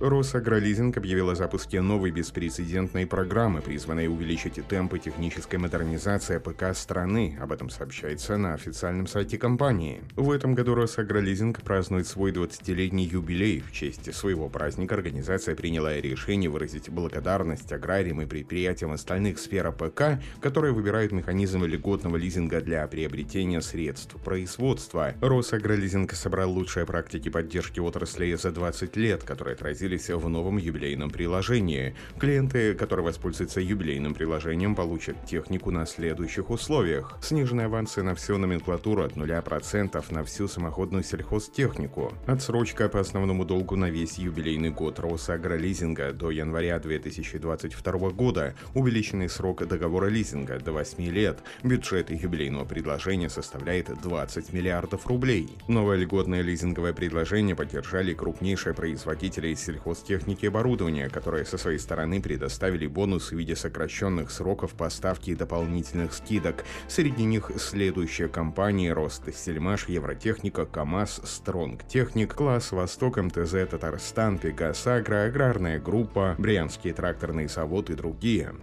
Росагролизинг объявил о запуске новой беспрецедентной программы, призванной увеличить темпы технической модернизации АПК страны. Об этом сообщается на официальном сайте компании. В этом году Росагролизинг празднует свой 20-летний юбилей. В честь своего праздника организация приняла решение выразить благодарность аграриям и предприятиям остальных сфер АПК, которые выбирают механизм льготного лизинга для приобретения средств производства. Росагролизинг собрал лучшие практики поддержки отрасли за 20 лет, которые отразили отразились в новом юбилейном приложении. Клиенты, которые воспользуются юбилейным приложением, получат технику на следующих условиях. Сниженные авансы на всю номенклатуру от 0% на всю самоходную сельхозтехнику. Отсрочка по основному долгу на весь юбилейный год Росагролизинга до января 2022 года. Увеличенный срок договора лизинга до 8 лет. Бюджет юбилейного предложения составляет 20 миллиардов рублей. Новое льготное лизинговое предложение поддержали крупнейшие производители сельхозтехники сельхозтехники и оборудования, которые со своей стороны предоставили бонусы в виде сокращенных сроков поставки и дополнительных скидок. Среди них следующие компании «Рост Сельмаш», «Евротехника», «КамАЗ», «Стронг Техник», «Класс Восток», «МТЗ», «Татарстан», «Пегас Агро», «Аграрная группа», «Брянский тракторный завод» и другие.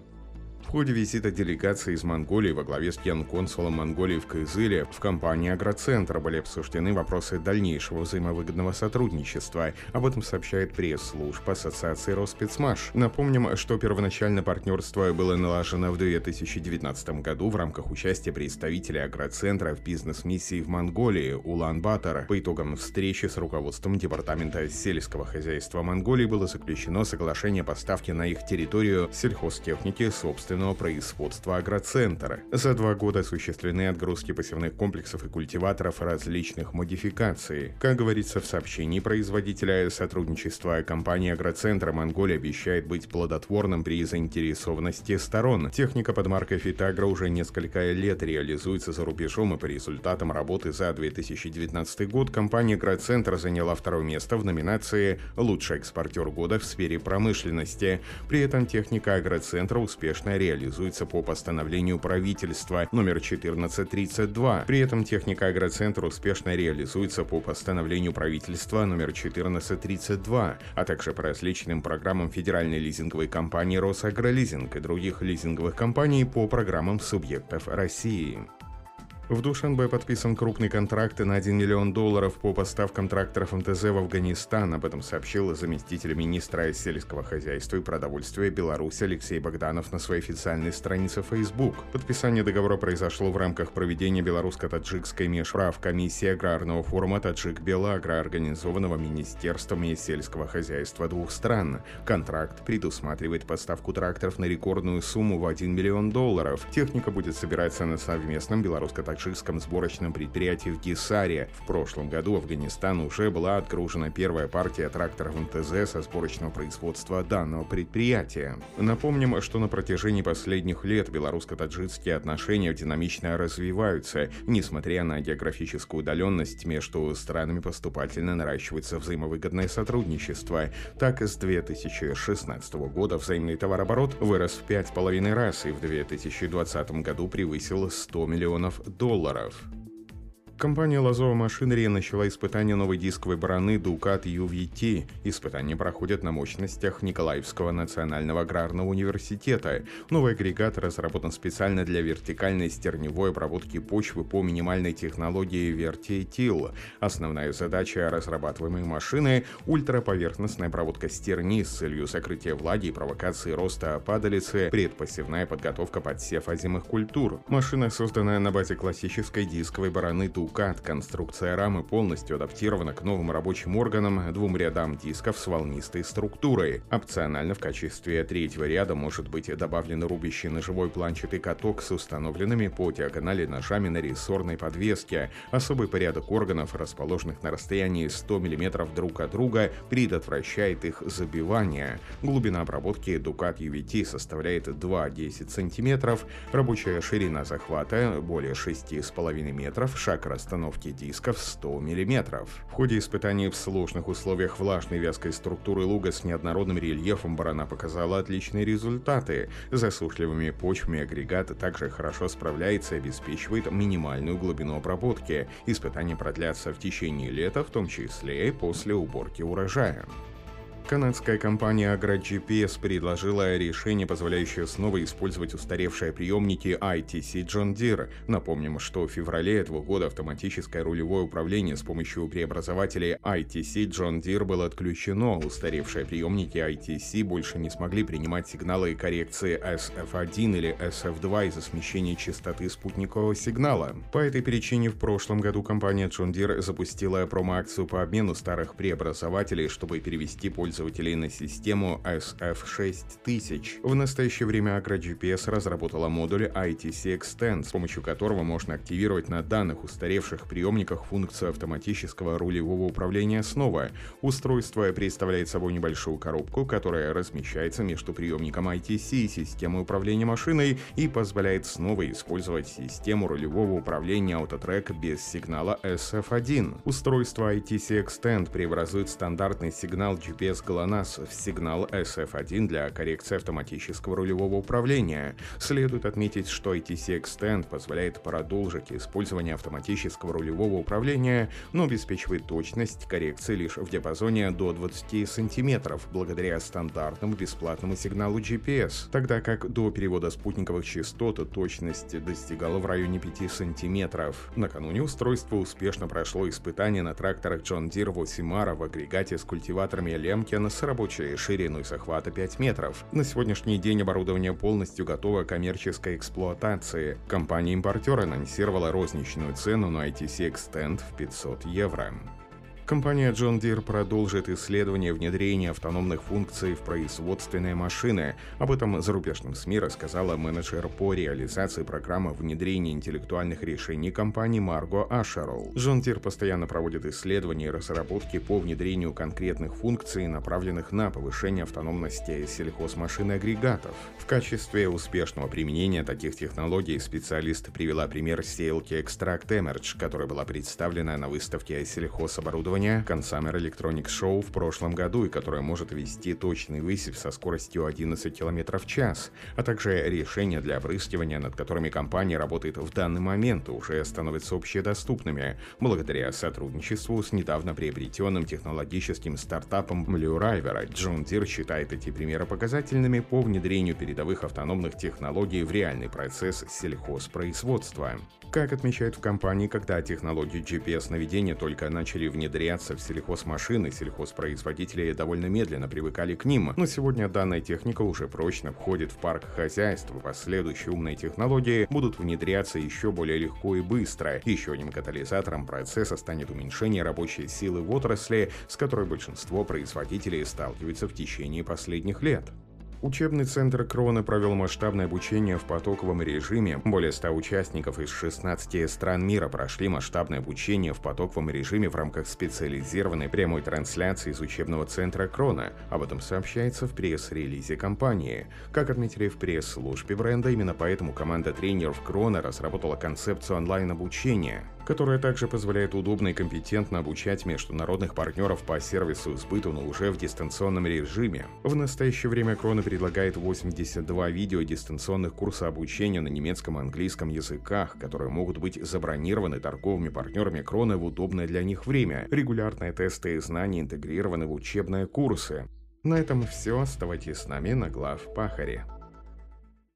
В ходе визита делегации из Монголии во главе с ген-консулом Монголии в Кызыле в компании «Агроцентр» были обсуждены вопросы дальнейшего взаимовыгодного сотрудничества. Об этом сообщает пресс-служба Ассоциации Роспецмаш. Напомним, что первоначально партнерство было налажено в 2019 году в рамках участия представителей «Агроцентра» в бизнес-миссии в Монголии Улан-Батор. По итогам встречи с руководством Департамента сельского хозяйства Монголии было заключено соглашение поставки на их территорию сельхозтехники собственной собственного производства агроцентра. За два года осуществлены отгрузки посевных комплексов и культиваторов различных модификаций. Как говорится в сообщении производителя сотрудничества, компания Агроцентра Монголия обещает быть плодотворным при заинтересованности сторон. Техника под маркой Фитагра уже несколько лет реализуется за рубежом, и по результатам работы за 2019 год компания Агроцентр заняла второе место в номинации «Лучший экспортер года в сфере промышленности». При этом техника Агроцентра успешно реализуется реализуется по постановлению правительства номер 1432. При этом техника агроцентра успешно реализуется по постановлению правительства номер 1432, а также по различным программам федеральной лизинговой компании «Росагролизинг» и других лизинговых компаний по программам субъектов России. В Душанбе подписан крупный контракт на 1 миллион долларов по поставкам тракторов МТЗ в Афганистан. Об этом сообщил заместитель министра сельского хозяйства и продовольствия Беларуси Алексей Богданов на своей официальной странице Facebook. Подписание договора произошло в рамках проведения белорусско-таджикской межправ комиссии аграрного форума Таджик-Белагра, организованного Министерством сельского хозяйства двух стран. Контракт предусматривает поставку тракторов на рекордную сумму в 1 миллион долларов. Техника будет собираться на совместном белорусско-таджикском таджикском сборочном предприятии в Гисаре. В прошлом году Афганистану уже была отгружена первая партия тракторов МТЗ со сборочного производства данного предприятия. Напомним, что на протяжении последних лет белорусско-таджикские отношения динамично развиваются. Несмотря на географическую удаленность, между странами поступательно наращивается взаимовыгодное сотрудничество. Так, с 2016 года взаимный товарооборот вырос в пять половиной раз и в 2020 году превысил 100 миллионов долларов долларов. Компания Лазова Машинерия начала испытание новой дисковой броны Ducat UVT. Испытания проходят на мощностях Николаевского национального аграрного университета. Новый агрегат разработан специально для вертикальной стерневой обработки почвы по минимальной технологии Vertitил. Основная задача разрабатываемой машины – ультраповерхностная обработка стерни с целью сокрытия влаги и провокации роста падалицы, предпосевная подготовка подсев озимых культур. Машина создана на базе классической дисковой броны Ducat УКАТ. Конструкция рамы полностью адаптирована к новым рабочим органам, двум рядам дисков с волнистой структурой. Опционально в качестве третьего ряда может быть добавлен рубящий ножевой планчатый каток с установленными по диагонали ножами на рессорной подвеске. Особый порядок органов, расположенных на расстоянии 100 мм друг от друга, предотвращает их забивание. Глубина обработки Ducat UVT составляет 2-10 см, рабочая ширина захвата более 6,5 метров, шаг расстановки дисков 100 мм. В ходе испытаний в сложных условиях влажной вязкой структуры луга с неоднородным рельефом барана показала отличные результаты. Засушливыми почвами агрегат также хорошо справляется и обеспечивает минимальную глубину обработки. Испытания продлятся в течение лета, в том числе и после уборки урожая. Канадская компания AgroGPS предложила решение, позволяющее снова использовать устаревшие приемники ITC John Deere. Напомним, что в феврале этого года автоматическое рулевое управление с помощью преобразователей ITC John Deere было отключено. Устаревшие приемники ITC больше не смогли принимать сигналы коррекции SF1 или SF2 из-за смещения частоты спутникового сигнала. По этой причине в прошлом году компания John Deere запустила промо-акцию по обмену старых преобразователей, чтобы перевести пользователей пользователей на систему SF6000. В настоящее время AgroGPS разработала модуль ITC Extend, с помощью которого можно активировать на данных устаревших приемниках функцию автоматического рулевого управления снова. Устройство представляет собой небольшую коробку, которая размещается между приемником ITC и системой управления машиной и позволяет снова использовать систему рулевого управления Autotrack без сигнала SF1. Устройство ITC Extend преобразует стандартный сигнал GPS GLONASS в сигнал SF1 для коррекции автоматического рулевого управления. Следует отметить, что ITC Extend позволяет продолжить использование автоматического рулевого управления, но обеспечивает точность коррекции лишь в диапазоне до 20 см благодаря стандартному бесплатному сигналу GPS, тогда как до перевода спутниковых частот точность достигала в районе 5 см. Накануне устройство успешно прошло испытание на тракторах John Deere 8R в агрегате с культиваторами лемки Кен с рабочей шириной захвата 5 метров. На сегодняшний день оборудование полностью готово к коммерческой эксплуатации. Компания-импортер анонсировала розничную цену на ITC Extend в 500 евро. Компания John Deere продолжит исследование внедрения автономных функций в производственные машины. Об этом зарубежным СМИ рассказала менеджер по реализации программы внедрения интеллектуальных решений компании Марго Ашерл. John Deere постоянно проводит исследования и разработки по внедрению конкретных функций, направленных на повышение автономности сельхозмашин и агрегатов. В качестве успешного применения таких технологий специалист привела пример сеялки ExactEmerge, которая была представлена на выставке сельхозоборудования оборудования Consumer Electronics Show в прошлом году и которое может вести точный высев со скоростью 11 км в час, а также решения для опрыскивания, над которыми компания работает в данный момент, уже становятся общедоступными благодаря сотрудничеству с недавно приобретенным технологическим стартапом Blue River. John Deere считает эти примеры показательными по внедрению передовых автономных технологий в реальный процесс сельхозпроизводства. Как отмечают в компании, когда технологии GPS-наведения только начали внедряться в сельхозмашины, сельхозпроизводители довольно медленно привыкали к ним, но сегодня данная техника уже прочно входит в парк хозяйства. Последующие умные технологии будут внедряться еще более легко и быстро. Еще одним катализатором процесса станет уменьшение рабочей силы в отрасли, с которой большинство производителей сталкиваются в течение последних лет. Учебный центр Крона провел масштабное обучение в потоковом режиме. Более 100 участников из 16 стран мира прошли масштабное обучение в потоковом режиме в рамках специализированной прямой трансляции из учебного центра Крона. Об этом сообщается в пресс-релизе компании. Как отметили в пресс-службе бренда, именно поэтому команда тренеров Крона разработала концепцию онлайн-обучения которая также позволяет удобно и компетентно обучать международных партнеров по сервису сбыту, но уже в дистанционном режиме. В настоящее время Крона предлагает 82 видео дистанционных курса обучения на немецком и английском языках, которые могут быть забронированы торговыми партнерами Крона в удобное для них время. Регулярные тесты и знания интегрированы в учебные курсы. На этом все. Оставайтесь с нами на глав Пахаре.